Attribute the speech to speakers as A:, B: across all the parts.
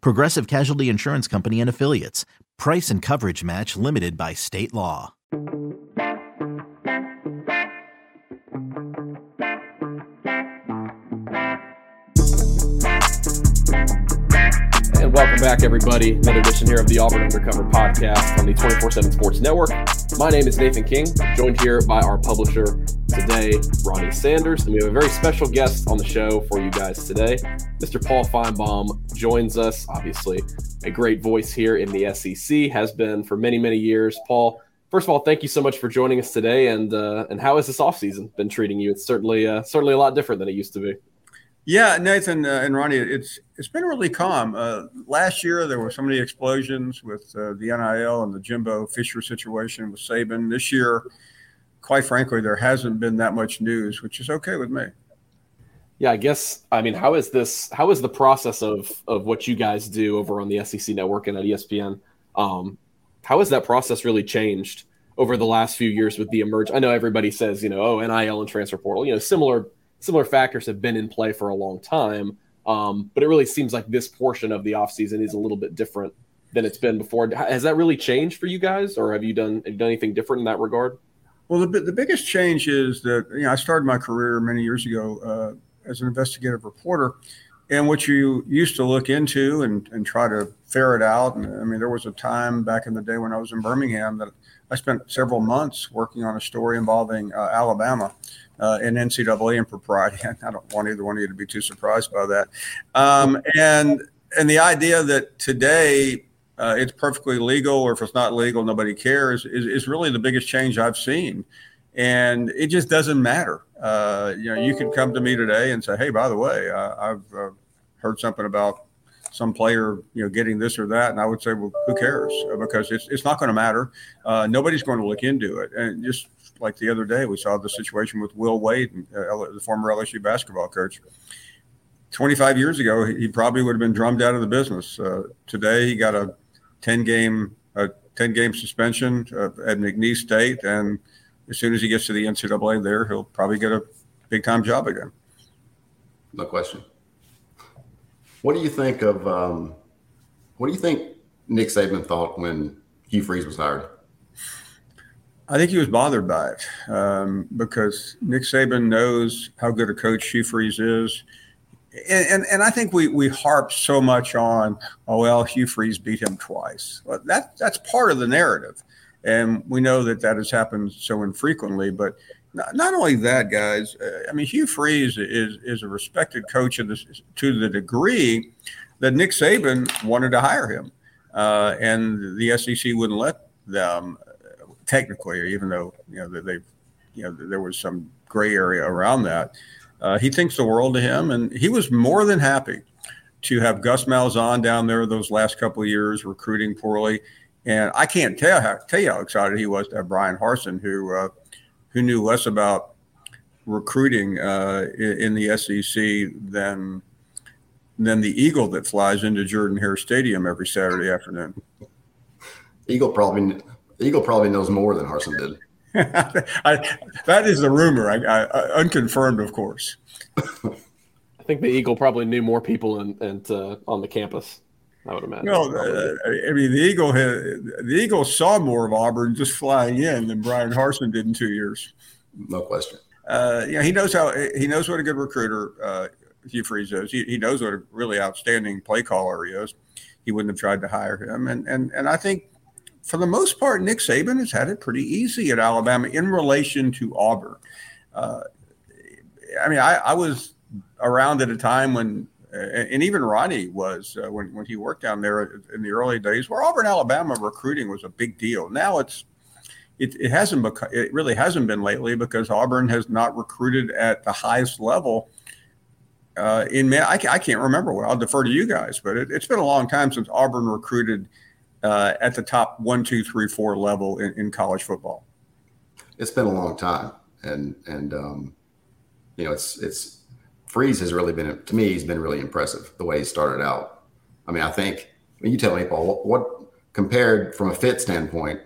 A: Progressive Casualty Insurance Company and Affiliates. Price and coverage match limited by state law.
B: And welcome back, everybody. Another edition here of the Auburn Undercover podcast on the 24 7 Sports Network. My name is Nathan King, joined here by our publisher today, Ronnie Sanders. And we have a very special guest on the show for you guys today. Mr. Paul Finebaum joins us, obviously, a great voice here in the SEC, has been for many, many years. Paul, first of all, thank you so much for joining us today. And uh, and how has this offseason been treating you? It's certainly uh, certainly a lot different than it used to be.
C: Yeah, Nathan uh, and Ronnie, it's it's been really calm. Uh, last year there were so many explosions with uh, the NIL and the Jimbo Fisher situation with Saban. This year, quite frankly, there hasn't been that much news, which is okay with me.
B: Yeah, I guess. I mean, how is this? How is the process of of what you guys do over on the SEC network and at ESPN? Um, how has that process really changed over the last few years with the emerge? I know everybody says, you know, oh, NIL and transfer portal, you know, similar similar factors have been in play for a long time. Um, but it really seems like this portion of the offseason is a little bit different than it's been before. Has that really changed for you guys, or have you done have you done anything different in that regard?
C: Well, the, the biggest change is that you know I started my career many years ago uh, as an investigative reporter, and what you used to look into and, and try to ferret out. And I mean, there was a time back in the day when I was in Birmingham that I spent several months working on a story involving uh, Alabama uh, in NCAA impropriety. I don't want either one of you to be too surprised by that. Um, and and the idea that today uh, it's perfectly legal, or if it's not legal, nobody cares, is, is really the biggest change I've seen. And it just doesn't matter. Uh, you know, you could come to me today and say, "Hey, by the way, uh, I've uh, heard something about some player, you know, getting this or that," and I would say, "Well, who cares?" Because it's it's not going to matter. Uh, nobody's going to look into it, and just like the other day, we saw the situation with Will Wade, uh, the former LSU basketball coach. 25 years ago, he probably would have been drummed out of the business. Uh, today, he got a 10 game a 10 game suspension uh, at McNeese State, and as soon as he gets to the NCAA, there he'll probably get a big time job again.
D: No question. What do you think of um, what do you think Nick Saban thought when Hugh Freeze was hired?
C: I think he was bothered by it um, because Nick Saban knows how good a coach Hugh Freeze is. And, and, and I think we, we harp so much on, oh, well, Hugh Freeze beat him twice. Well, that, that's part of the narrative. And we know that that has happened so infrequently. But not, not only that, guys, uh, I mean, Hugh Freeze is, is a respected coach this, to the degree that Nick Saban wanted to hire him. Uh, and the SEC wouldn't let them technically, even though you know they, you know, there was some gray area around that. Uh, he thinks the world of him, and he was more than happy to have Gus Malzahn down there those last couple of years recruiting poorly. And I can't tell how tell you how excited he was to have Bryan Harsin, who uh, who knew less about recruiting uh, in, in, the SEC than than the eagle that flies into Jordan Hare Stadium every Saturday afternoon.
D: Eagle probably Eagle probably knows more than Harsin did.
C: I, that is the rumor, I, I, unconfirmed, of course.
B: I think the Eagle probably knew more people in, in uh, on the campus. I would imagine.
C: Well, uh, I mean, the Eagle had, the Eagle saw more of Auburn just flying in than Bryan Harsin did in two years.
D: No question.
C: Uh, yeah, he knows how he knows what a good recruiter uh, Hugh Freeze is. He, he knows what a really outstanding play caller he is. he wouldn't have tried to hire him. And and and I think for the most part, Nick Saban has had it pretty easy at Alabama in relation to Auburn. Uh, I mean, I, I, was around at a time when, and even Ronnie was uh, when when he worked down there in the early days, where Auburn, Alabama recruiting was a big deal. Now it's it, it hasn't become, it really hasn't been lately because Auburn has not recruited at the highest level. Uh, in man, I, I, can't remember. Well, I'll defer to you guys, but it, has been a long time since Auburn recruited uh, at the top one, two, three, four level in, in, college football.
D: It's been a long time, and and um, you know, it's it's Freeze has really been to me. He's been really impressive the way he started out. I mean, I think. I mean, you tell me, Paul, what, what compared from a fit standpoint,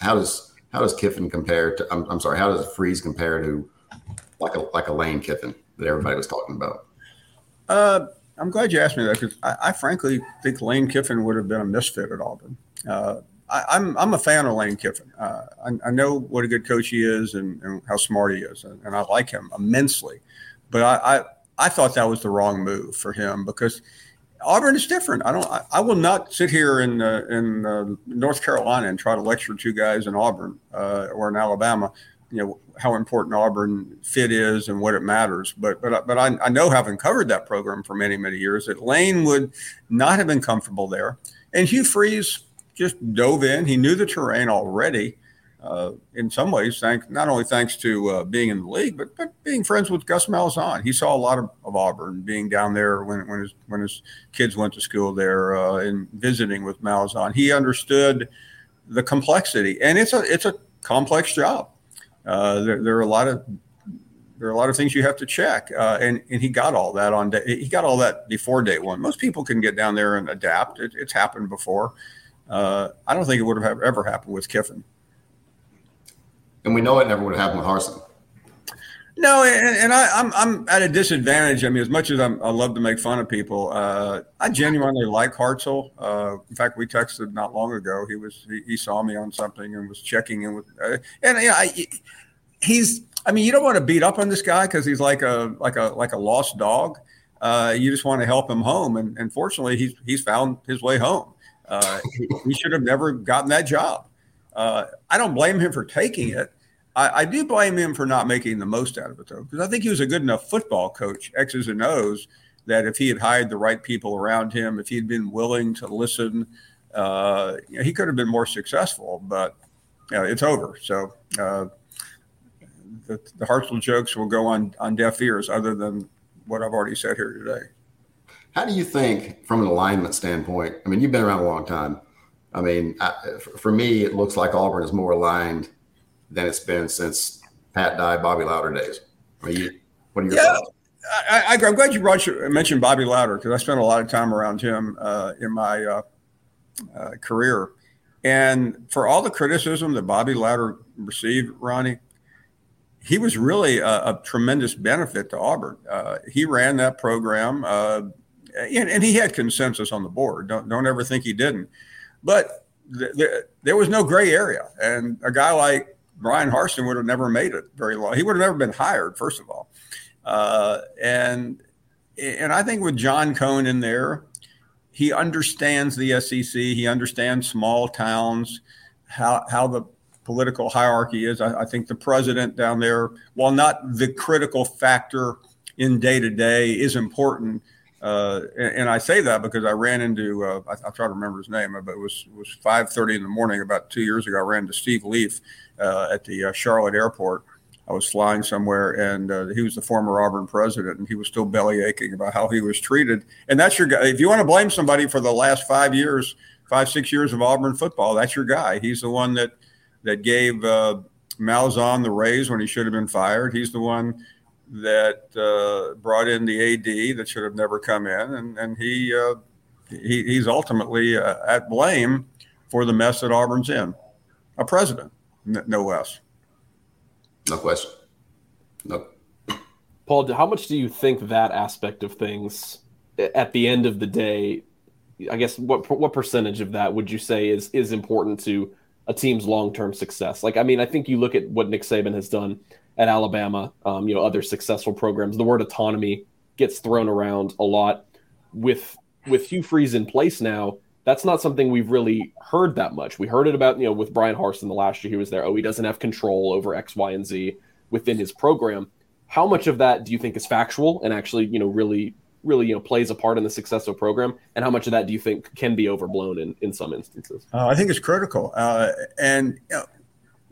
D: how does how does Kiffin compare to? I'm, I'm sorry. How does Freeze compare to like a like a Lane Kiffin that everybody was talking about?
C: Uh, I'm glad you asked me that because I, I, frankly think Lane Kiffin would have been a misfit at Auburn. Uh, I, am I'm, I'm a fan of Lane Kiffin. Uh, I, I, know what a good coach he is and, and how smart he is, and, and, I like him immensely. But I, I I thought that was the wrong move for him because Auburn is different. I don't. I, I will not sit here in uh, in uh, North Carolina and try to lecture two guys in Auburn uh, or in Alabama. You know how important Auburn fit is and what it matters. But but but I, I know having covered that program for many many years that Lane would not have been comfortable there. And Hugh Freeze just dove in. He knew the terrain already uh, in some ways, thank not only thanks to uh, being in the league, but but being friends with Gus Malzahn. He saw a lot of, of Auburn, being down there when when his when his kids went to school there uh, and visiting with Malzahn. He understood the complexity, and it's a it's a complex job. Uh, there, there, are a lot of there are a lot of things you have to check, uh, and and he got all that on day. He got all that before day one. Most people can get down there and adapt. It, it's happened before. Uh, I don't think it would have ever happened with Kiffin
D: and we know it never would have happened with Harsin.
C: No, and, and I, am I'm, I'm at a disadvantage. I mean, as much as I'm, i love to make fun of people, uh, I genuinely like Harsin. Uh, in fact, we texted not long ago. He was he, he saw me on something and was checking in with, uh, and I, he's. I mean, you don't want to beat up on this guy because he's like a like a like a lost dog. Uh, you just want to help him home, and, and fortunately, he's he's found his way home. Uh, he, he should have never gotten that job. Uh, I don't blame him for taking it. I, I, do blame him for not making the most out of it, though, because I think he was a good enough football coach, X's and O's, that if he had hired the right people around him, if he'd been willing to listen, uh, you know, he could have been more successful. But you know, it's over. So uh, the, the Harsin jokes will go on on deaf ears, other than what I've already said here today.
D: How do you think, from an alignment standpoint? I mean, you've been around a long time. I mean, I, for me, it looks like Auburn is more aligned than it's been since Pat Dye, Bobby Lowder days. Are you, what are your yeah, thoughts?
C: I, am glad you brought your, mentioned Bobby Lowder because I spent a lot of time around him uh, in my uh, uh, career. And for all the criticism that Bobby Lowder received, Ronnie, he was really a, a tremendous benefit to Auburn. Uh, he ran that program, uh, and, and, he had consensus on the board. Don't, don't ever think he didn't. But th- th- there was no gray area. And a guy like Bryan Harsin would have never made it very long. He would have never been hired, first of all. Uh, and and I think with John Cohen in there, he understands the SEC. He understands small towns, how how the political hierarchy is. I, I think the president down there, while not the critical factor in day to day, is important uh, and, and, I say that because I ran into uh, I, will try to remember his name, but it was it was five thirty in the morning about two years ago. I ran into Steve Leath uh, at the uh, Charlotte airport. I was flying somewhere, and uh, he was the former Auburn president, and he was still belly aching about how he was treated. And that's your guy. If you want to blame somebody for the last five years, five six years of Auburn football, that's your guy. He's the one that that gave Malzahn the raise when he should have been fired. He's the one that uh, brought in the AD that should have never come in, and and he, uh, he he's ultimately uh, at blame for the mess that Auburn's in. A president, no less.
D: No question. No.
B: Paul, how much do you think that aspect of things, at the end of the day, I guess what what percentage of that would you say is is important to a team's long term success? Like, I mean, I think you look at what Nick Saban has done at Alabama, um, you know, other successful programs. The word autonomy gets thrown around a lot. With with Hugh Freeze in place now, that's not something we've really heard that much. We heard it about, you know, with Bryan Harsin the last year he was there. Oh, he doesn't have control over X, Y, and Z within his program. How much of that do you think is factual and actually, you know, really, really, you know, plays a part in the success of program? And how much of that do you think can be overblown in, in some instances?
C: Uh, I think it's critical. Uh, and you know,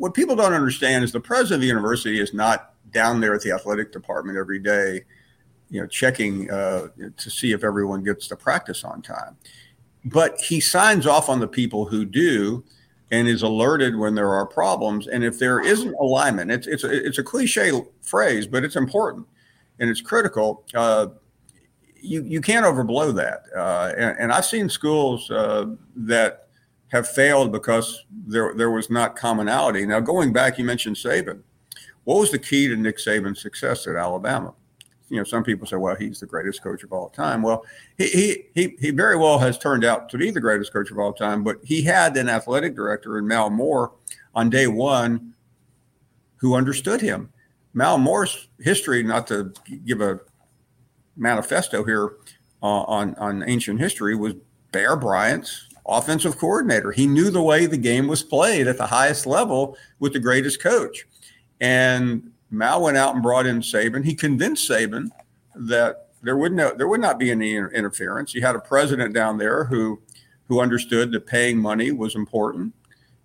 C: what people don't understand is the president of the university is not down there at the athletic department every day, you know, checking uh, to see if everyone gets to practice on time but he signs off on the people who do and is alerted when there are problems. And if there isn't alignment, it's it's a, it's a cliche phrase, but it's important and it's critical. Uh, you you can't overblow that. Uh, and, and, I've seen schools uh, that have failed because there there was not commonality. Now going back, you mentioned Saban. What was the key to Nick Saban's success at Alabama? you know, some people say, well, he's the greatest coach of all time. Well, he, he, he, he very well has turned out to be the greatest coach of all time, but he had an athletic director in Mal Moore on day one who understood him. Mal Moore's history, not to give a manifesto here uh, on, on ancient history, was Bear Bryant's offensive coordinator. He knew the way the game was played at the highest level with the greatest coach. And Mal went out and brought in Saban. He convinced Saban that there would no there would not be any interference. You had a president down there who who understood that paying money was important.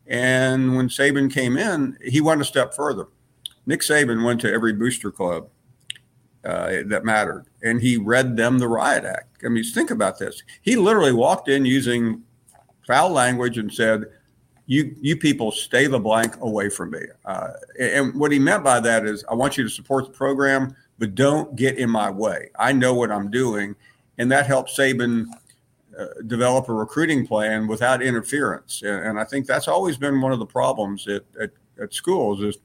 C: And when Saban came in, he went a step further. Nick Saban went to every booster club uh, that mattered, and he read them the riot act. I mean, think about this. He literally walked in using foul language and said, you you people stay the blank away from me. Uh, and what he meant by that is, I want you to support the program, but don't get in my way. I know what I'm doing, and that helped Saban uh, develop a recruiting plan without interference. And, and, I think that's always been one of the problems at, at, at schools is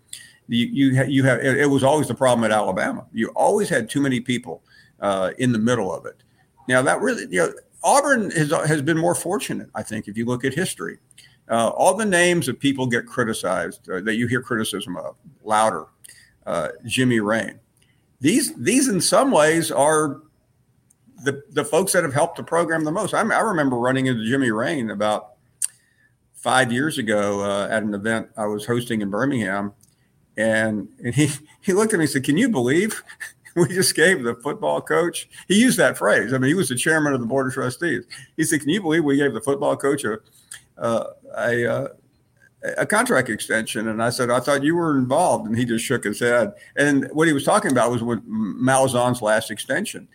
C: you you, you have it, it, was always the problem at Alabama. You always had too many people uh, in the middle of it. Now that really you know Auburn has has been more fortunate, I think, if you look at history uh, all the names of people get criticized, uh, that you hear criticism of, Lowder, uh, Jimmy Rane. These, these in some ways are the, the folks that have helped the program the most. I, I remember running into Jimmy Rane about five years ago uh, at an event I was hosting in Birmingham. And, and he, he looked at me and said, Can you believe we just gave the football coach? He used that phrase. I mean, he was the chairman of the board of trustees. He said, Can you believe we gave the football coach a, uh, a, uh, a contract extension. And I said, I thought you were involved. And he just shook his head. And what he was talking about was with Malzahn's last extension.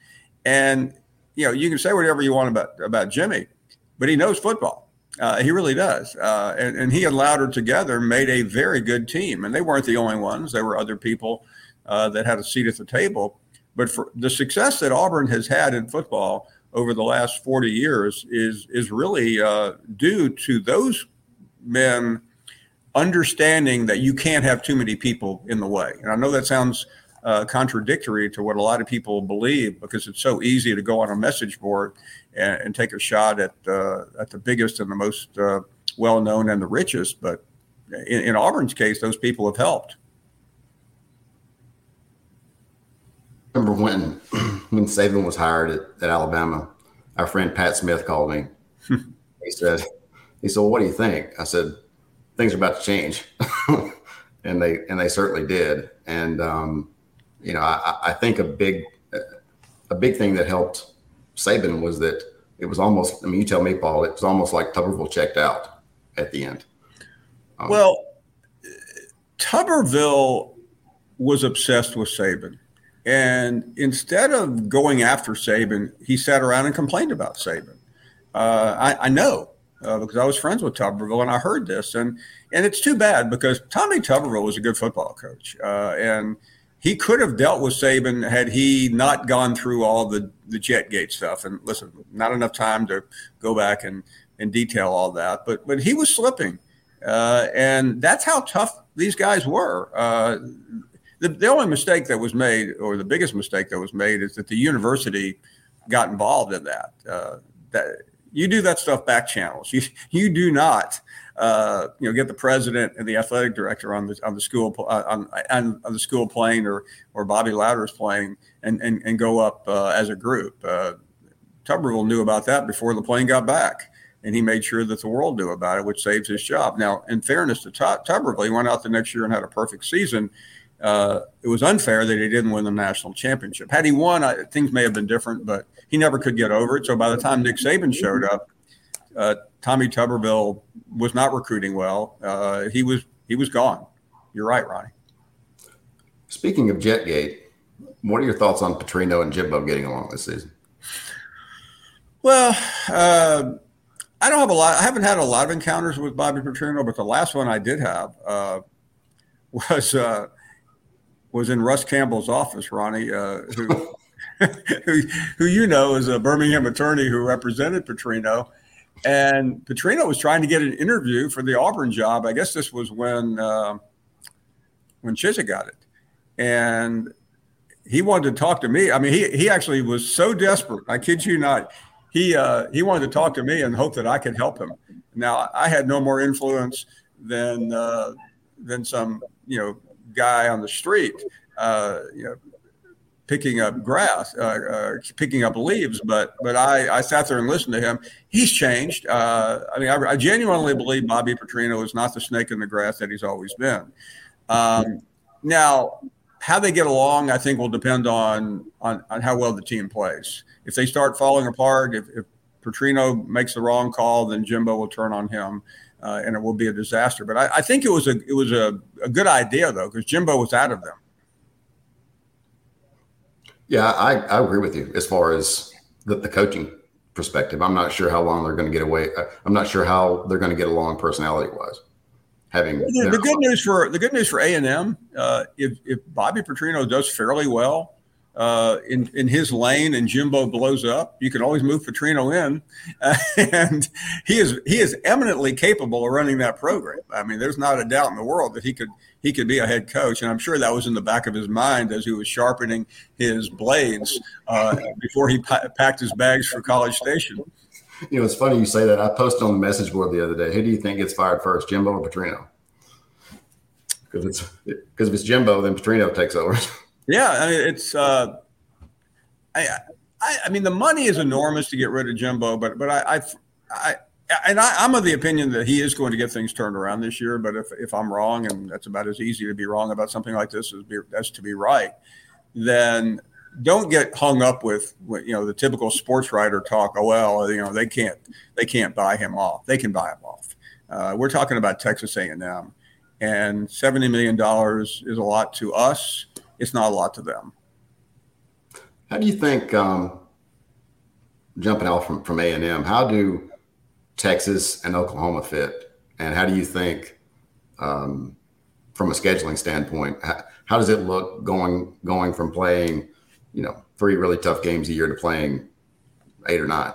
C: And, you know, you can say whatever you want about, about Jimmy, but he knows football. Uh, he really does. Uh, and, and, he and Lowder together made a very good team. And they weren't the only ones. There were other people uh, that had a seat at the table. But for the success that Auburn has had in football over the last 40 years is, is really uh, due to those men understanding that you can't have too many people in the way. And I know that sounds uh, contradictory to what a lot of people believe because it's so easy to go on a message board and, and take a shot at uh, at the biggest and the most uh, well known and the richest. But in, in, Auburn's case, those people have helped.
D: Remember when when Saban was hired at, at Alabama, our friend Pat Smith called me. he said he said, well, "What do you think?" I said, "Things are about to change," and they and they certainly did. And um, you know, I, I think a big a big thing that helped Saban was that it was almost. I mean, you tell me, Paul, it was almost like Tuberville checked out at the end.
C: Um, well, Tuberville was obsessed with Saban. And instead of going after Saban, he sat around and complained about Saban. Uh, I, I, know uh, because I was friends with Tuberville and I heard this, and and it's too bad because Tommy Tuberville was a good football coach, uh, and he could have dealt with Saban had he not gone through all the the JetGate stuff. And listen, not enough time to go back and and detail all that, but but he was slipping, uh, and that's how tough these guys were. The, the only mistake that was made, or the biggest mistake that was made, is that the university got involved in that. Uh, that you do that stuff back channels. You you do not uh, you know get the president and the athletic director on the on the school uh, on, on, on the school plane or or Bobby Lowder's plane and and, and go up uh, as a group. Uh, Tuberville knew about that before the plane got back. and he made sure that the world knew about it, which saves his job. Now, in fairness to Tuberville, he went out the next year and had a perfect season. Uh, it was unfair that he didn't win the national championship. Had he won, I, things may have been different, but he never could get over it. So by the time Nick Saban showed up, uh, Tommy Tuberville was not recruiting well. Uh, he was he was gone. You're right, Ronnie.
D: Speaking of Jetgate, what are your thoughts on Petrino and Jimbo getting along this season?
C: Well, uh, I don't have a lot. I haven't had a lot of encounters with Bobby Petrino, but the last one I did have uh, was uh, was in Russ Campbell's office, Ronnie, uh, who, who, who you know is a Birmingham attorney who represented Petrino, and Petrino was trying to get an interview for the Auburn job. I guess this was when uh, when Chizik got it, and he wanted to talk to me. I mean, he he actually was so desperate. I kid you not. He uh, he wanted to talk to me and hope that I could help him. Now I had no more influence than uh, than some you know guy on the street, uh, you know, picking up grass, uh, uh, picking up leaves. But but I, I sat there and listened to him. He's changed. Uh, I mean, I, I, genuinely believe Bobby Petrino is not the snake in the grass that he's always been. Um, now, how they get along, I think, will depend on, on on how well the team plays. If they start falling apart, if, if Petrino makes the wrong call, then Jimbo will turn on him uh, and it will be a disaster. But I, I think it was a it was a, a good idea though because Jimbo was out of them.
D: Yeah, I, I agree with you as far as the, the coaching perspective. I'm not sure how long they're going to get away. Uh, I'm not sure how they're going to get along personality wise. Having
C: the, the good news for the good news for A and M, uh, if if Bobby Petrino does fairly well, uh, in in his lane and Jimbo blows up, you can always move Petrino in, uh, and he is he is eminently capable of running that program. I mean, there's not a doubt in the world that he could he could be a head coach, and I'm sure that was in the back of his mind as he was sharpening his blades uh, before he pa- packed his bags for College Station.
D: You know, it's funny you say that. I posted on the message board the other day. Who do you think gets fired first, Jimbo or Petrino? Because it's because if it's Jimbo, then Petrino takes over.
C: Yeah, I mean it's. Uh, I, I, I mean the money is enormous to get rid of Jimbo, but but I, I, I and I, am of the opinion that he is going to get things turned around this year. But if, if I'm wrong, and that's about as easy to be wrong about something like this as, be, as to be right, then don't get hung up with you know the typical sports writer talk. Oh well, you know they can't they can't buy him off. They can buy him off. Uh, we're talking about Texas A&M, and seventy million dollars is a lot to us it's not a lot to them.
D: How do you think, um, jumping out from, from A&M, how do Texas and Oklahoma fit? And how do you think, um, from a scheduling standpoint, how, how does it look going going from playing, you know, three really tough games a year to playing eight or nine?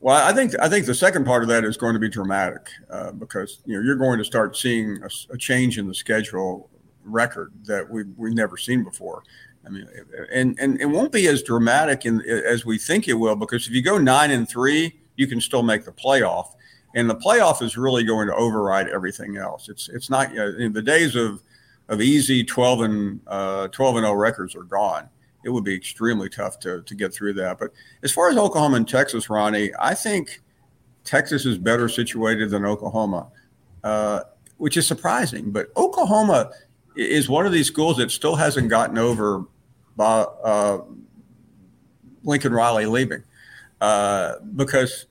C: Well, I think I think the second part of that is going to be dramatic uh, because you know you're going to start seeing a, a, change in the schedule record that we've, we've never seen before. I mean, and, and it won't be as dramatic in, as we think it will because if you go nine and three, you can still make the playoff. And the playoff is really going to override everything else. It's it's not you know, in the days of of easy 12 and uh, 12 and 0 records are gone. It would be extremely tough to to get through that. But as far as Oklahoma and Texas, Ronnie, I think Texas is better situated than Oklahoma, uh, which is surprising. But Oklahoma is one of these schools that still hasn't gotten over uh, Lincoln Riley leaving uh, because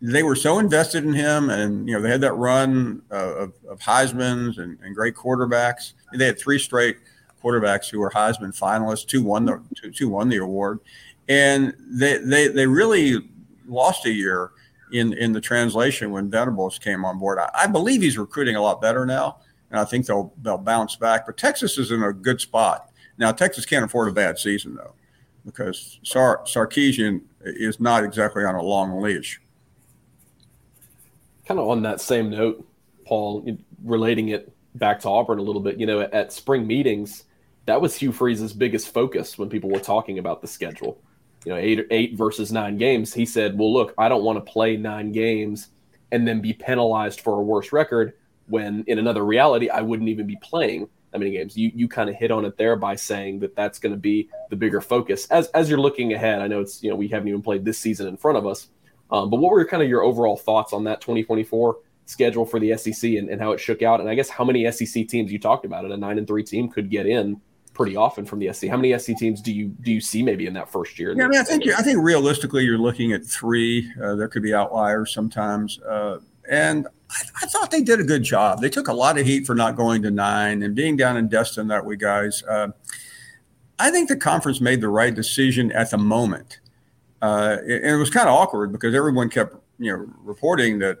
C: they were so invested in him, and you know they had that run of, of Heisman's and, and, great quarterbacks. They had three straight quarterbacks who were Heisman finalists. Two won the two, two won the award, and they they they really lost a year in in the translation when Venables came on board. I, I believe he's recruiting a lot better now and I think they'll they'll bounce back. But Texas is in a good spot now. Texas can't afford a bad season though, because Sar- Sarkisian is not exactly on a long leash.
B: Kind of on that same note, Paul, relating it back to Auburn a little bit. You know, at, at spring meetings, that was Hugh Freeze's biggest focus when people were talking about the schedule. You know, eight eight versus nine games. He said, "Well, look, I don't want to play nine games and then be penalized for a worse record." When in another reality I wouldn't even be playing that many games. You you kind of hit on it there by saying that that's going to be the bigger focus as as you're looking ahead. I know it's you know we haven't even played this season in front of us, Um, but what were kind of your overall thoughts on that 2024 schedule for the SEC and, and how it shook out? And I guess how many SEC teams you talked about it, a nine and three team could get in pretty often from the SEC. How many SEC teams do you do you see maybe in that first year?
C: Yeah, I mean, I think I think realistically you're looking at three. Uh, there could be outliers sometimes, uh, and I, I, thought they did a good job. They took a lot of heat for not going to nine and being down in Destin that way, guys. Uh, I think the conference made the right decision at the moment, uh, and it was kind of awkward because everyone kept you know reporting that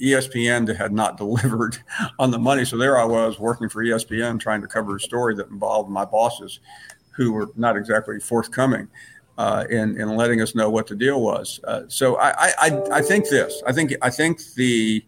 C: ESPN had not delivered on the money. So there I was working for ESPN trying to cover a story that involved my bosses who were not exactly forthcoming uh, in, in letting us know what the deal was. Uh, so I, I, I think this, I think, I think the,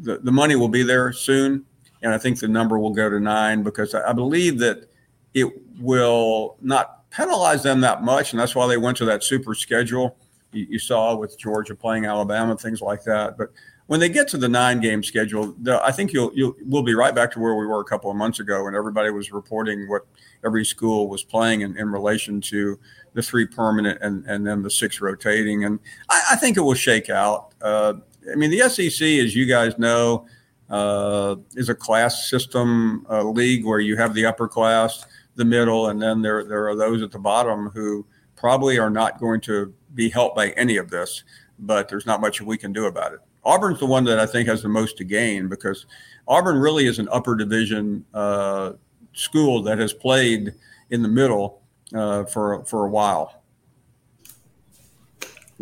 C: the, the money will be there soon. And I think the number will go to nine because I believe that it will not penalize them that much. And that's why they went to that super schedule you, you saw with Georgia playing Alabama, things like that. But when they get to the nine game schedule, the, I think you'll you'll we'll be right back to where we were a couple of months ago when everybody was reporting what every school was playing in, in relation to the three permanent and, and then the six rotating. And I, I think it will shake out. Uh, I mean, the SEC, as you guys know, uh, is a class system uh, league where you have the upper class, the middle, and then there there are those at the bottom who probably are not going to be helped by any of this, but there's not much we can do about it. Auburn's the one that I think has the most to gain because Auburn really is an upper division uh, school that has played in the middle uh, for for a while.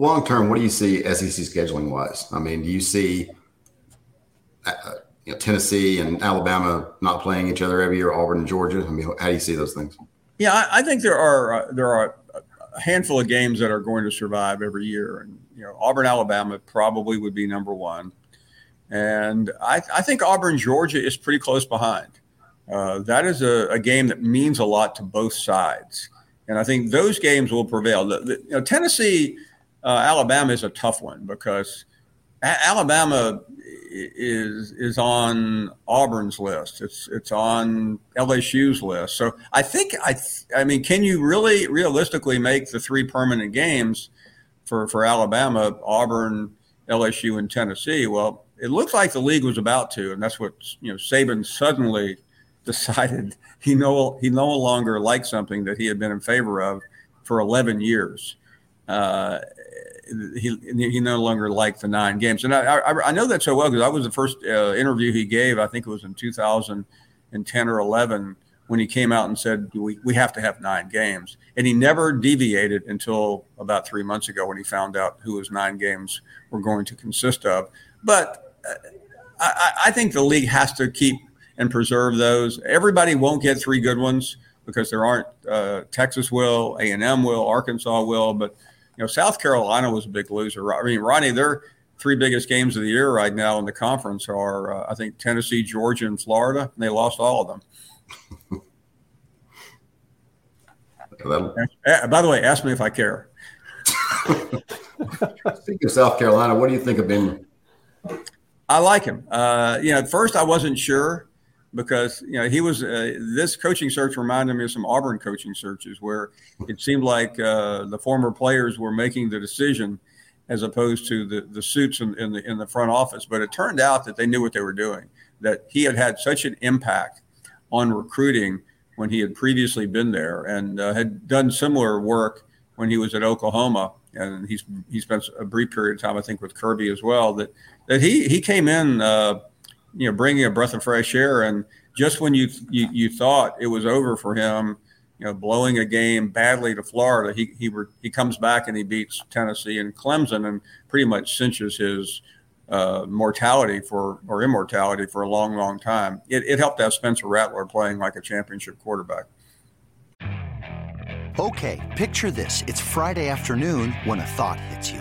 D: Long term, what do you see SEC scheduling wise? I mean, do you see uh, you know, Tennessee and Alabama not playing each other every year, Auburn and Georgia? I mean, how do you see those things?
C: Yeah, I, I think there are uh, there are a handful of games that are going to survive every year. And, you know, Auburn, Alabama probably would be number one. And I, I think Auburn, Georgia is pretty close behind. Uh, that is a, a, game that means a lot to both sides. And I think those games will prevail. The, the, you know, Tennessee, uh, Alabama is a tough one because a- Alabama is is on Auburn's list. It's it's on LSU's list. So I think I I mean, can you really realistically make the three permanent games for for Alabama, Auburn, LSU, and Tennessee? Well, it looks like the league was about to, and that's what you know. Saban suddenly decided he no he no longer liked something that he had been in favor of for 11 years. Uh, he he no longer liked the nine games, and I I, I know that so well because I was the first uh, interview he gave. I think it was in 2010 or 11 when he came out and said we we have to have nine games, and he never deviated until about three months ago when he found out who his nine games were going to consist of. But uh, I, I think the league has to keep and preserve those. Everybody won't get three good ones because there aren't. Uh, Texas will, A and M will, Arkansas will, but know, South Carolina was a big loser. I mean, Ronnie, their three biggest games of the year right now in the conference are, uh, I think, Tennessee, Georgia, and Florida, and they lost all of them. By the way, ask me if I care.
D: Speaking of South Carolina, what do you think of him?
C: I like him. Uh, you know, at first I wasn't sure because you know he was uh, this coaching search reminded me of some Auburn coaching searches where it seemed like uh, the former players were making the decision as opposed to the the suits in, in, the in the front office. But it turned out that they knew what they were doing. That he had had such an impact on recruiting when he had previously been there and uh, had done similar work when he was at Oklahoma. And he's he spent a brief period of time, I think, with Kirby as well. That that he he came in uh, you know, bringing a breath of fresh air. And just when you, you, you thought it was over for him, you know, blowing a game badly to Florida, he, he, he comes back and he beats Tennessee and Clemson and pretty much cinches his uh, mortality for or immortality for a long, long time. It, it helped have Spencer Rattler playing like a championship quarterback.
E: Okay, picture this. It's Friday afternoon when a thought hits you.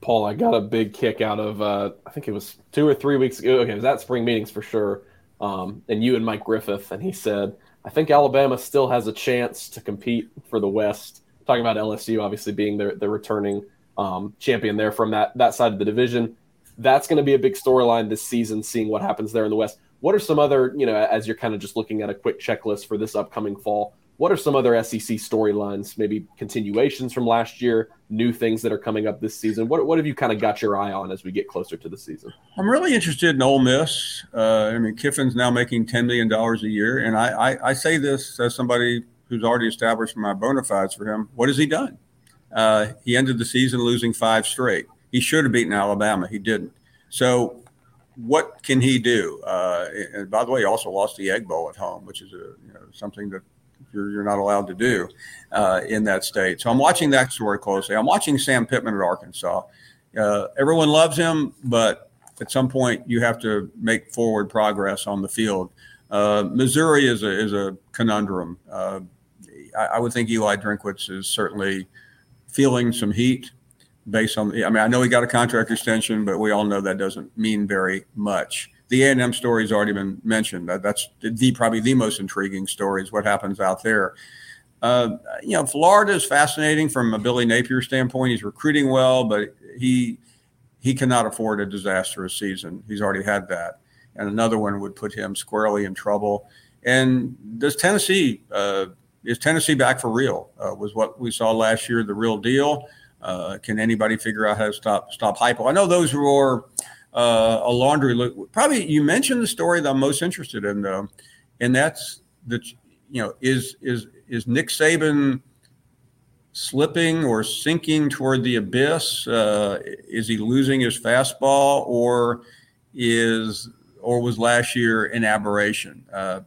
B: Paul, I got a big kick out of, uh, I think it was two or three weeks ago. Okay, it was at spring meetings for sure. Um, and you and Mike Griffith, and he said, I think Alabama still has a chance to compete for the West. Talking about LSU, obviously being the, the returning um, champion there from that, that side of the division. That's going to be a big storyline this season, seeing what happens there in the West. What are some other, you know, as you're kind of just looking at a quick checklist for this upcoming fall, what are some other SEC storylines, maybe continuations from last year, new things that are coming up this season? What, what have you kind of got your eye on as we get closer to the season?
C: I'm really interested in Ole Miss. Uh, I mean, Kiffin's now making $10 million a year. And I, I, I, say this as somebody who's already established my bona fides for him. What has he done? Uh, he ended the season losing five straight. He should have beaten Alabama. He didn't. So what can he do? Uh, and by the way, he also lost the Egg Bowl at home, which is a, you know, something that you're, you're not allowed to do uh, in that state. So I'm watching that story closely. I'm watching Sam Pittman at Arkansas. Uh, everyone loves him, but at some point you have to make forward progress on the field. Uh, Missouri is a is a conundrum. Uh, I, I, would think Eli Drinkwitz is certainly feeling some heat based on. I mean, I know he got a contract extension, but we all know that doesn't mean very much the A&M story has already been mentioned. That, that's the probably the most intriguing story is what happens out there. Uh, you know, Florida is fascinating from a Billy Napier standpoint. He's recruiting well, but he he cannot afford a disastrous season. He's already had that, and another one would put him squarely in trouble. And does Tennessee uh, is Tennessee back for real? Uh, was what we saw last year the real deal? Uh, can anybody figure out how to stop stop Heupel? I know those who are uh, a laundry look. Probably you mentioned the story that I'm most interested in, though, and that's that you know is is is Nick Saban slipping or sinking toward the abyss? Uh, is he losing his fastball, or is or was last year an aberration? Uh,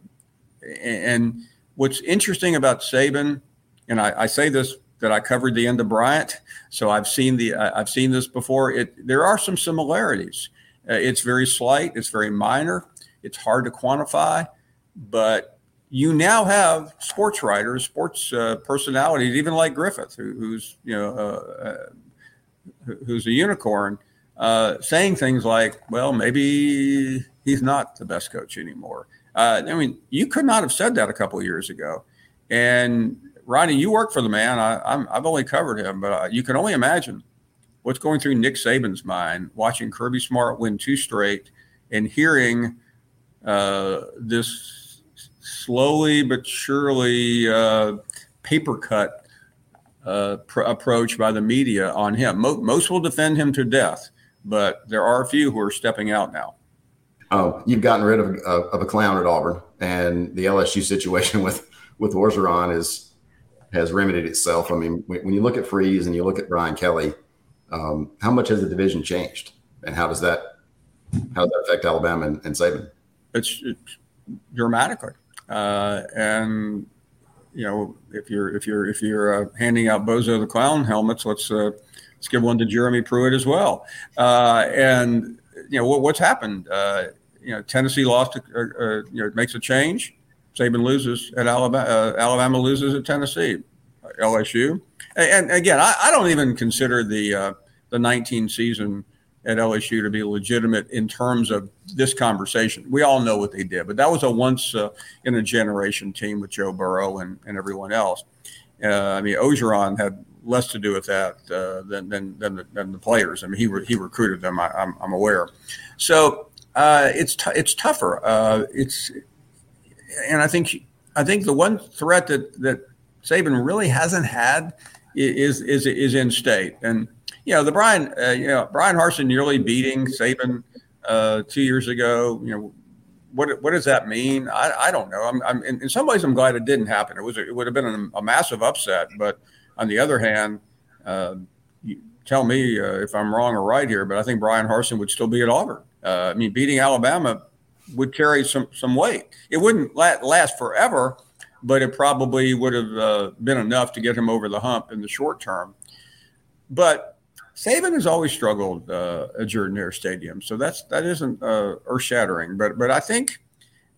C: and what's interesting about Saban, and I, I say this that I covered the end of Bryant, so I've seen the I've seen this before. It there are some similarities. Uh, it's very slight, it's very minor, it's hard to quantify, but you now have sports writers, sports uh, personalities, even like Griffith, who, who's you know uh, uh who's a unicorn, uh, saying things like, "Well, maybe he's not the best coach anymore." Uh, I mean, you could not have said that a couple of years ago. And Ronnie, you work for the man. I, have only covered him, but you can only imagine what's going through Nick Saban's mind watching Kirby Smart win two straight and hearing uh, this slowly but surely uh, paper cut uh, pr- approach by the media on him. Mo- most will defend him to death, but there are a few who are stepping out now.
D: Oh, you've gotten rid of, of a clown at Auburn, and the LSU situation with with Orgeron is has remedied itself. I mean, when you look at Freeze and you look at Brian Kelly, um, how much has the division changed, and how does that how does that affect Alabama and, and Saban?
C: It's, it's dramatically, uh, and you know if you're if you're if you're uh, handing out Bozo the Clown helmets, let's uh, let's give one to Jeremy Pruitt as well. Uh, and you know what, what's happened. Uh, you know Tennessee lost. Uh, you know makes a change. Saban loses at Alabama. Alabama loses at Tennessee. LSU. And, again, I, I, don't even consider the the 19 season at LSU to be legitimate in terms of this conversation. We all know what they did, but that was a once uh, in a generation team with Joe Burrow and, and everyone else. Uh, I mean, Orgeron had less to do with that uh, than, than, than the, than, the, players. I mean, he, re- he recruited them, I, am aware. So Uh, it's t- it's tougher. Uh, it's and I think I think the one threat that that Saban really hasn't had is is is in state, and you know the Bryan, uh, you know Bryan Harsin nearly beating Saban uh, two years ago. You know what what does that mean? I, I don't know. I'm, I'm in, in, some ways I'm glad it didn't happen. It was it would have been a, massive upset, but on the other hand, uh, tell me uh, if I'm wrong or right here, but I think Bryan Harsin would still be at Auburn. Uh, I mean, beating Alabama would carry some some weight. It wouldn't last forever, but it probably would have uh, been enough to get him over the hump in the short term. But Saban has always struggled uh, at Hare Stadium, so that's that isn't uh, earth shattering. But but I think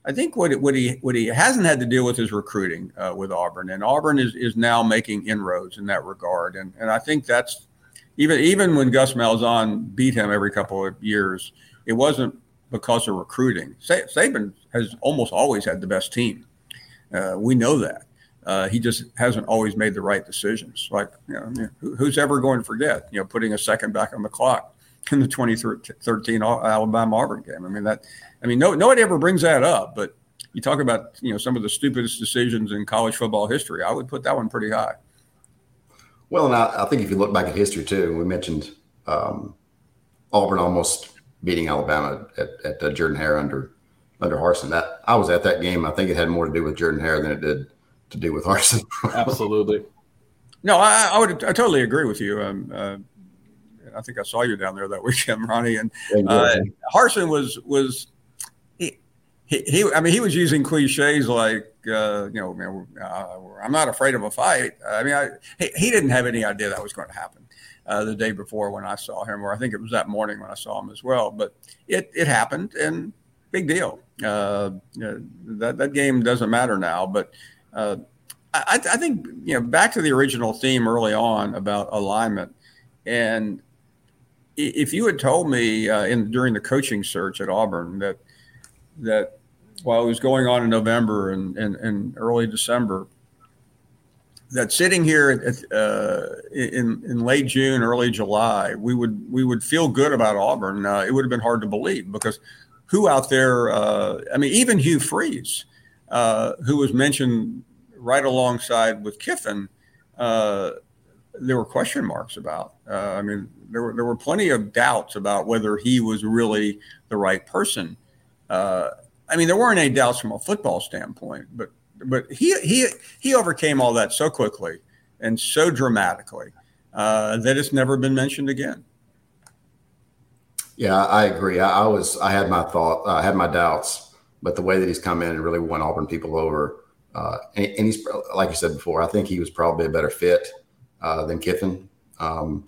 C: I think what, what he what he hasn't had to deal with is recruiting uh, with Auburn, and Auburn is is now making inroads in that regard, and and I think that's even even when Gus Malzahn beat him every couple of years, it wasn't because of recruiting. Saban has almost always had the best team. Uh, we know that. Uh, he just hasn't always made the right decisions. Like, you know, who's ever going to forget, you know, putting a second back on the clock in the 2013 Alabama Auburn game? I mean, that I mean, no, nobody ever brings that up, but you talk about you know some of the stupidest decisions in college football history. I would put that one pretty high.
D: Well, and I, I think if you look back at history too, we mentioned um, Auburn almost beating Alabama at, at uh, Jordan Hare under under Harsin. That I was at that game. I think it had more to do with Jordan Hare than it did to do with Harsin.
B: Absolutely.
C: No, I, I, would I totally agree with you. Um, uh, I think I saw you down there that weekend, Ronnie. And uh, Harsin was was he, he, I mean, he was using cliches like, uh, you know, uh, I'm not afraid of a fight. I mean, I, he, he didn't have any idea that was going to happen uh, the day before when I saw him, or I think it was that morning when I saw him as well. But it, it happened, and big deal. Uh, that that game doesn't matter now, but uh, I, I think you know back to the original theme early on about alignment, and if you had told me uh, in during the coaching search at Auburn that that while it was going on in November and, and, and early December, that sitting here at, uh, in in late June, early July, we would we would feel good about Auburn. Uh, it would have been hard to believe because who out there? Uh, I mean, even Hugh Freeze, uh, who was mentioned right alongside with Kiffin, uh, there were question marks about. Uh, I mean, there were there were plenty of doubts about whether he was really the right person. Uh, I mean, there weren't any doubts from a football standpoint, but but he he he overcame all that so quickly and so dramatically uh, that it's never been mentioned again.
D: Yeah, I agree. I, I was I had my thought, I had my doubts, but the way that he's come in and really won Auburn people over, uh, and, and, he's like you said before, I think he was probably a better fit uh, than Kiffin. Um,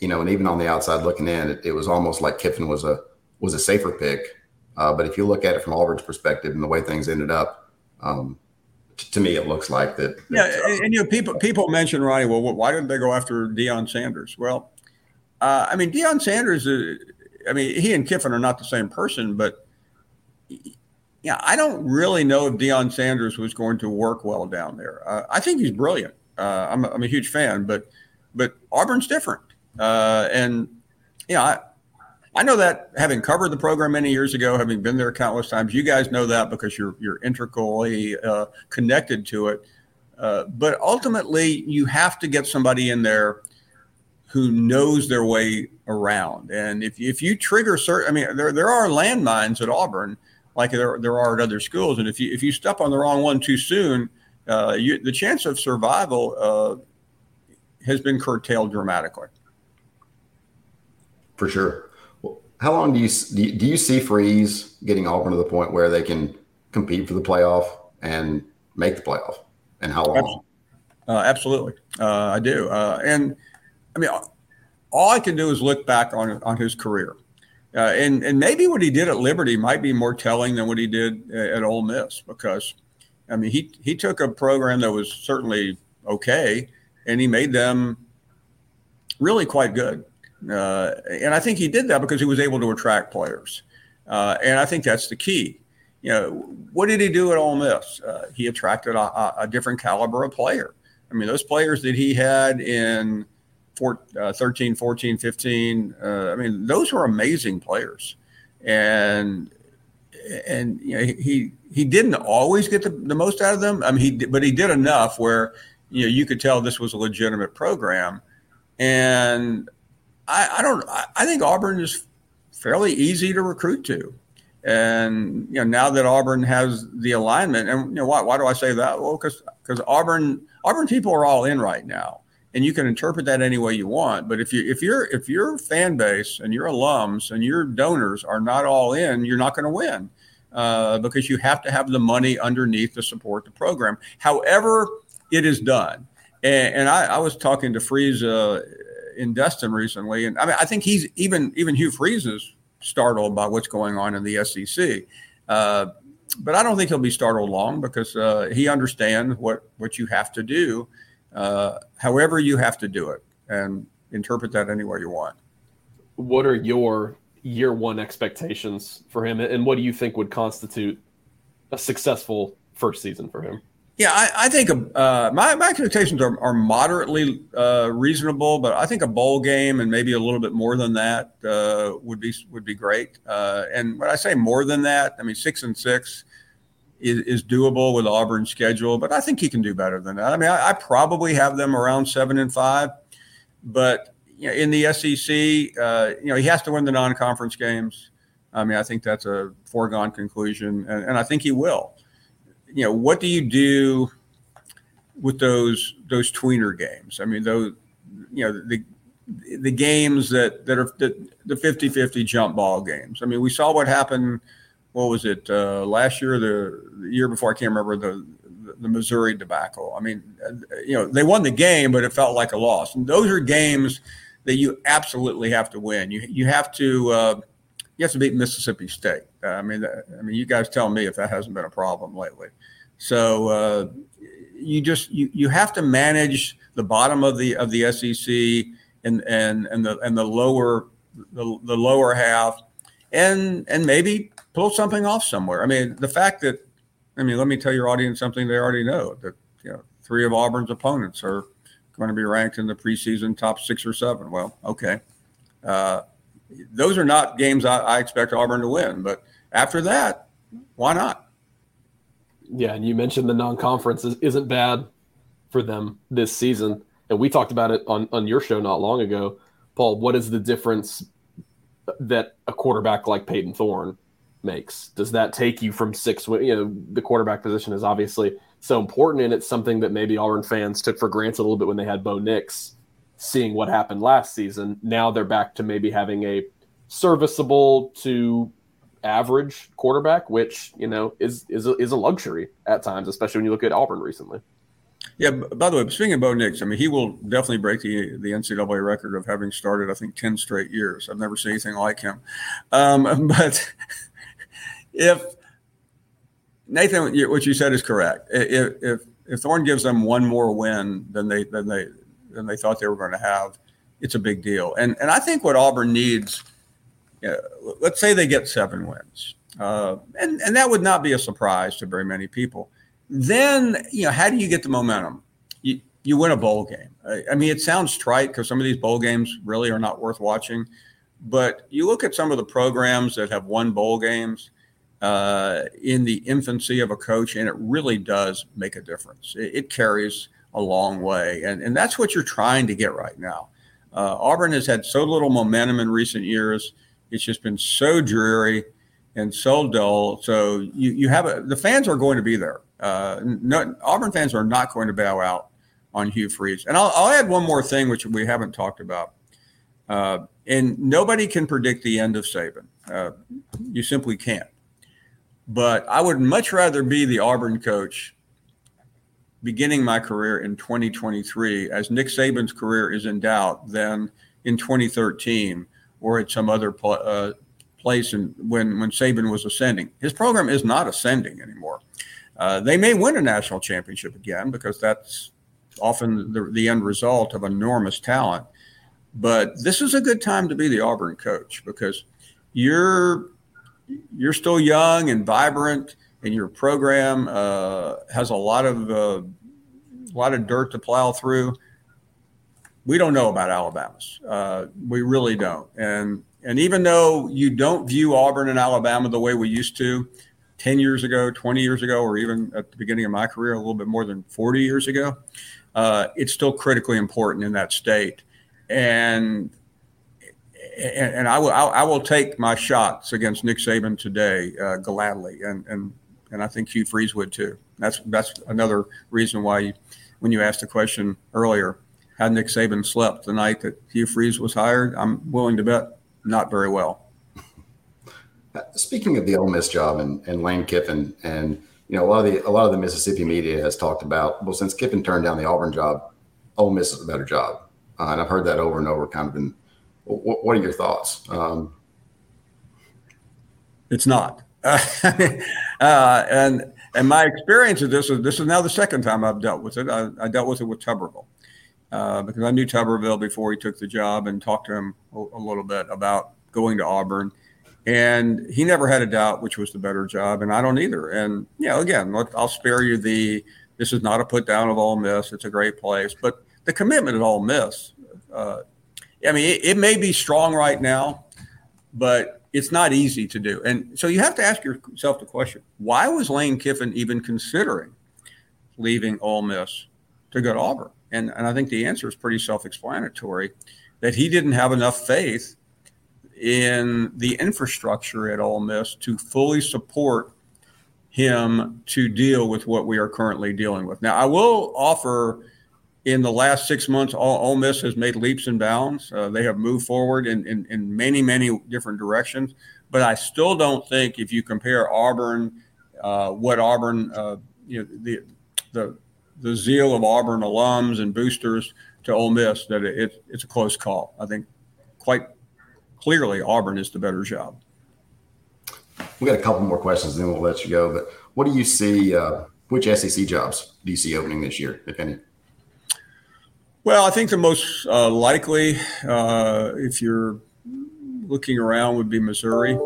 D: you know, and even on the outside looking in, it, it was almost like Kiffin was a was a safer pick uh, but if you look at it from Auburn's perspective and the way things ended up, um, t- to me, it looks like that. that
C: yeah, and, and, you know, people people mention Ronnie. Well, why didn't they go after Deion Sanders? Well, uh, I mean, Deion Sanders. Uh, I mean, he and Kiffin are not the same person, but yeah, I don't really know if Deion Sanders was going to work well down there. Uh, I think he's brilliant. Uh, I'm, a, I'm a huge fan, but but Auburn's different, uh, and you know, I, I know that having covered the program many years ago, having been there countless times, you guys know that because you're you're integrally uh, connected to it. Uh, but ultimately, you have to get somebody in there who knows their way around. And if if you trigger certain, I mean, there there are landmines at Auburn, like there there are at other schools, and if you if you step on the wrong one too soon, uh, you, the chance of survival uh, has been curtailed dramatically.
D: For sure how long do you do you see Freeze getting Auburn to the point where they can compete for the playoff and make the playoff? And how long?
C: Uh, absolutely, uh, I do. Uh, and I mean, all I can do is look back on on his career, uh, and and maybe what he did at Liberty might be more telling than what he did at Ole Miss because, I mean, he he took a program that was certainly okay, and he made them really quite good. Uh, and I think he did that because he was able to attract players. Uh, and I think that's the key. You know, what did he do at Ole Miss? Uh, he attracted a, a, different caliber of player. I mean, those players that he had in four, uh, 13, 14, 15, uh, I mean, those were amazing players. and and you know, he he didn't always get the, the most out of them. I mean, he but he did enough where you know you could tell this was a legitimate program, and I, I don't I think Auburn is fairly easy to recruit to. And you know now that Auburn has the alignment, and you know why, why do I say that? Well, because because Auburn Auburn people are all in right now, and you can interpret that any way you want. But if you if your if your fan base and your alums and your donors are not all in, you're not going to win uh, because you have to have the money underneath to support the program. However, it is done, and, and I, I, was talking to Freeze uh, in Destin recently, and I mean I think he's even even Hugh Freeze is startled by what's going on in the SEC. Uh, but I don't think he'll be startled long because uh, he understands what what you have to do, uh, however you have to do it, and interpret that any way you want.
B: What are your year one expectations for him, and what do you think would constitute a successful first season for him?
C: Yeah, I, I think uh, my, my expectations are, are moderately uh, reasonable, but I think a bowl game and maybe a little bit more than that uh, would be would be great. Uh, and when I say more than that, I mean six and six is, is doable with Auburn's schedule, but I think he can do better than that. I mean, I, I probably have them around seven and five, but you know, in the SEC, uh, you know, he has to win the non-conference games. I mean, I think that's a foregone conclusion, and, and I think he will you know, what do you do with those those tweener games? I mean, those you know the the games that that are the, the 50-50 jump ball games. I mean, we saw what happened. What was it uh, last year? The, the, year before? I can't remember the the Missouri debacle. I mean, uh, you know, they won the game, but it felt like a loss. And those are games that you absolutely have to win. You you have to uh, you have to beat Mississippi State. Uh, I mean, I mean, you guys tell me if that hasn't been a problem lately. So uh, you just you, you have to manage the bottom of the of the SEC and and and the and the lower the, the lower half and and maybe pull something off somewhere. I mean, the fact that I mean, let me tell your audience something they already know that you know three of Auburn's opponents are going to be ranked in the preseason top six or seven. Well, okay, uh, those are not games I, I expect Auburn to win, but after that, why not?
B: Yeah, and you mentioned the non-conference isn't bad for them this season, and we talked about it on on your show not long ago. Paul, what is the difference that a quarterback like Payton Thorne makes? Does that take you from six? You know, the quarterback position is obviously so important, and it's something that maybe Auburn fans took for granted a little bit when they had Bo Nix. Seeing what happened last season, now they're back to maybe having a serviceable to average quarterback, which you know is is a, is a luxury at times, especially when you look at Auburn recently.
C: Yeah. By the way, speaking of Bo Nix, I mean he will definitely break the the NCAA record of having started I think ten straight years. I've never seen anything like him. Um, but if Nathan, what you said is correct. If if if Thorne gives them one more win than they than they than they thought they were going to have, it's a big deal. And and I think what Auburn needs uh, let's say they get seven wins, uh, and and that would not be a surprise to very many people. Then you know how do you get the momentum? You you win a bowl game. I, I mean, it sounds trite because some of these bowl games really are not worth watching, but you look at some of the programs that have won bowl games. Uh, in the infancy of a coach, and it really does make a difference. It, it, carries a long way, and and that's what you're trying to get right now. Uh, Auburn has had so little momentum in recent years. It's just been so dreary and so dull. So you, you have a, the fans are going to be there. Uh, no, Auburn fans are not going to bow out on Hugh Freeze. And I'll, I'll add one more thing, which we haven't talked about. Uh, and nobody can predict the end of Saban. Uh, you simply can't. But I would much rather be the Auburn coach beginning my career in 2023 as Nick Saban's career is in doubt than in 2013 or at some other pl- uh, place and when when Saban was ascending. His program is not ascending anymore. Uh, they may win a national championship again because that's often the, the end result of enormous talent. But this is a good time to be the Auburn coach because you're you're still young and vibrant, and your program uh, has a lot of uh, a lot of dirt to plow through we don't know about Alabama's. Uh, we really don't. And and even though you don't view Auburn and Alabama the way we used to 10 years ago, 20 years ago, or even at the beginning of my career, a little bit more than 40 years ago, uh, it's still critically important in that state. And and, and I will I, will take my shots against Nick Saban today uh, gladly, and and and I think Hugh Freeze would too. That's that's another reason why, you, when you asked the question earlier, had Nick Saban slept the night that Hugh Freeze was hired, I'm willing to bet not very well.
D: Speaking of the Ole Miss job and, and Lane Kiffin, and you know a lot of the a lot of the Mississippi media has talked about well since Kiffin turned down the Auburn job, Ole Miss is a better job, uh, and I've heard that over and over, kind of in what, what are your thoughts? Um,
C: it's not. uh, and and my experience of this is this is now the second time I've dealt with it. I, I dealt with it with Tuberville uh, because I knew Tuberville before he took the job and talked to him a, a, little bit about going to Auburn. And he never had a doubt which was the better job, and I don't either. And you know, again, I'll spare you the. This is not a put down of Ole Miss. It's a great place, but the commitment at Ole Miss uh, I mean, it, it may be strong right now, but it's not easy to do. And so you have to ask yourself the question why was Lane Kiffin even considering leaving Ole Miss to go to Auburn? And, and I think the answer is pretty self explanatory that he didn't have enough faith in the infrastructure at Ole Miss to fully support him to deal with what we are currently dealing with. Now, I will offer in the last six months, all, Ole Miss has made leaps and bounds. Uh, they have moved forward in, in, in, many, many different directions. But I still don't think if you compare Auburn, uh, what Auburn, uh, you know, the, the, the zeal of Auburn alums and boosters to Ole Miss, that it, it, it's a close call. I think quite clearly Auburn is the better job.
D: We got a couple more questions, then we'll let you go. But what do you see? Uh, which SEC jobs do you see opening this year, if any?
C: Well, I think the most uh, likely, uh, if you're looking around, would be Missouri.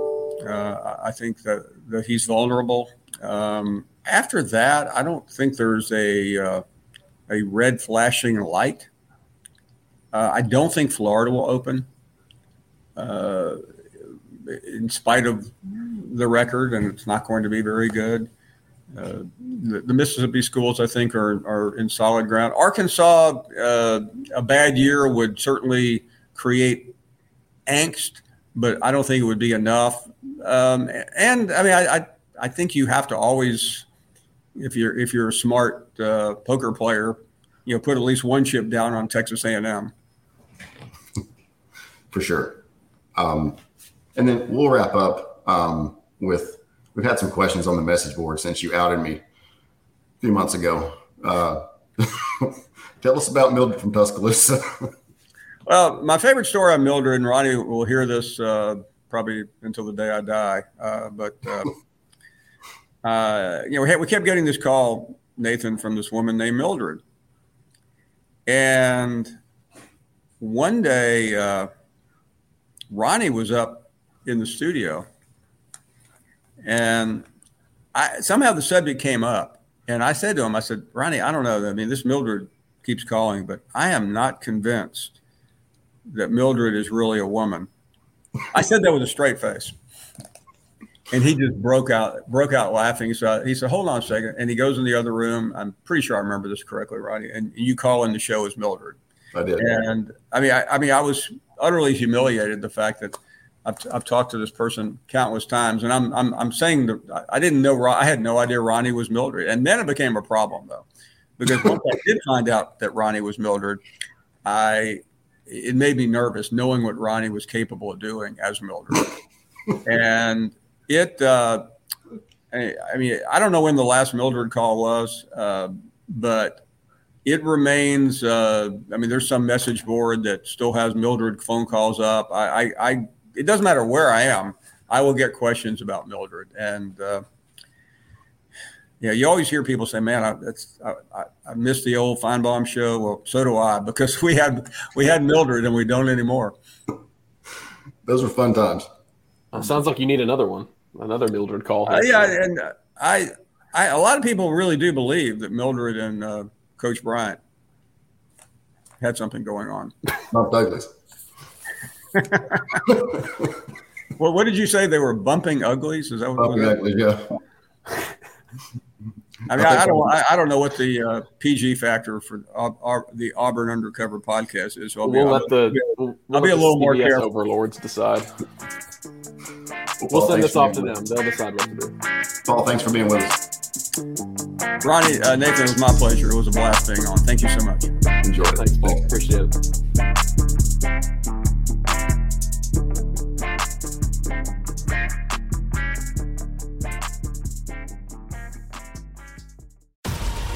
C: Uh, I think that, that he's vulnerable. Um, after that, I don't think there's a uh, a red flashing light. Uh, I don't think Florida will open, uh, in spite of the record, and it's not going to be very good. Uh, the, the, Mississippi schools, I think, are, are in solid ground. Arkansas, uh, a bad year would certainly create angst, but I don't think it would be enough. Um, and I mean, I, I, I, think you have to always, if you're if you're a smart uh, poker player, you know, put at least one chip down on Texas A&M.
D: For sure. Um, and then we'll wrap up um, with we've had some questions on the message board since you outed me a few months ago. Uh, tell us about Mildred from Tuscaloosa.
C: well, my favorite story on Mildred, and Ronnie will hear this uh, probably until the day I die. Uh, but uh, uh, you know, we kept getting this call, Nathan, from this woman named Mildred, and one day uh, Ronnie was up in the studio and I, somehow the subject came up. And I said to him, I said, Ronnie, I don't know. I mean, this Mildred keeps calling, but I am not convinced that Mildred is really a woman. I said that with a straight face. And he just broke out, broke out laughing. So he said, "Hold on a second. And he goes in the other room. I'm pretty sure I remember this correctly, Ronnie. And you call in the show as Mildred.
D: I did.
C: And I mean, I, I mean, I was utterly humiliated the fact that I've, I've talked to this person countless times, and I'm I'm, I'm saying that I didn't know I had no idea Ronnie was Mildred, and then it became a problem though, because once I did find out that Ronnie was Mildred, I it made me nervous knowing what Ronnie was capable of doing as Mildred, and it. Uh, I mean, I don't know when the last Mildred call was, uh, but it remains. Uh, I mean, there's some message board that still has Mildred phone calls up. I, I, I it doesn't matter where I am, I will get questions about Mildred. And, uh, yeah, you always hear people say, "Man, I, that's, I, I, I miss the old Finebaum show." Well, so do I, because we had we had Mildred and we don't anymore.
D: Those were fun times.
B: Uh, sounds like you need another one, another Mildred call.
C: Uh, yeah, and I, I, a lot of people really do believe that Mildred and uh, Coach Bryant had something going on.
D: Not Douglas.
C: well, what did you say? They were bumping uglies? Is that what
D: bumping uglies? Yeah.
C: I mean, I, I don't, I, I, don't know what the uh, PG factor for uh, the Auburn Undercover podcast is.
B: So I'll we'll be, let I'll, the we'll,
C: I'll be a little more careful.
B: Overlords decide. We'll send this off to them. They'll decide what to do.
D: Paul, thanks for being with us.
C: Ronnie, uh, Nathan, it was my pleasure. It was a blast being on. Thank you so much.
D: Enjoy it.
B: Thanks, Paul. Appreciate it.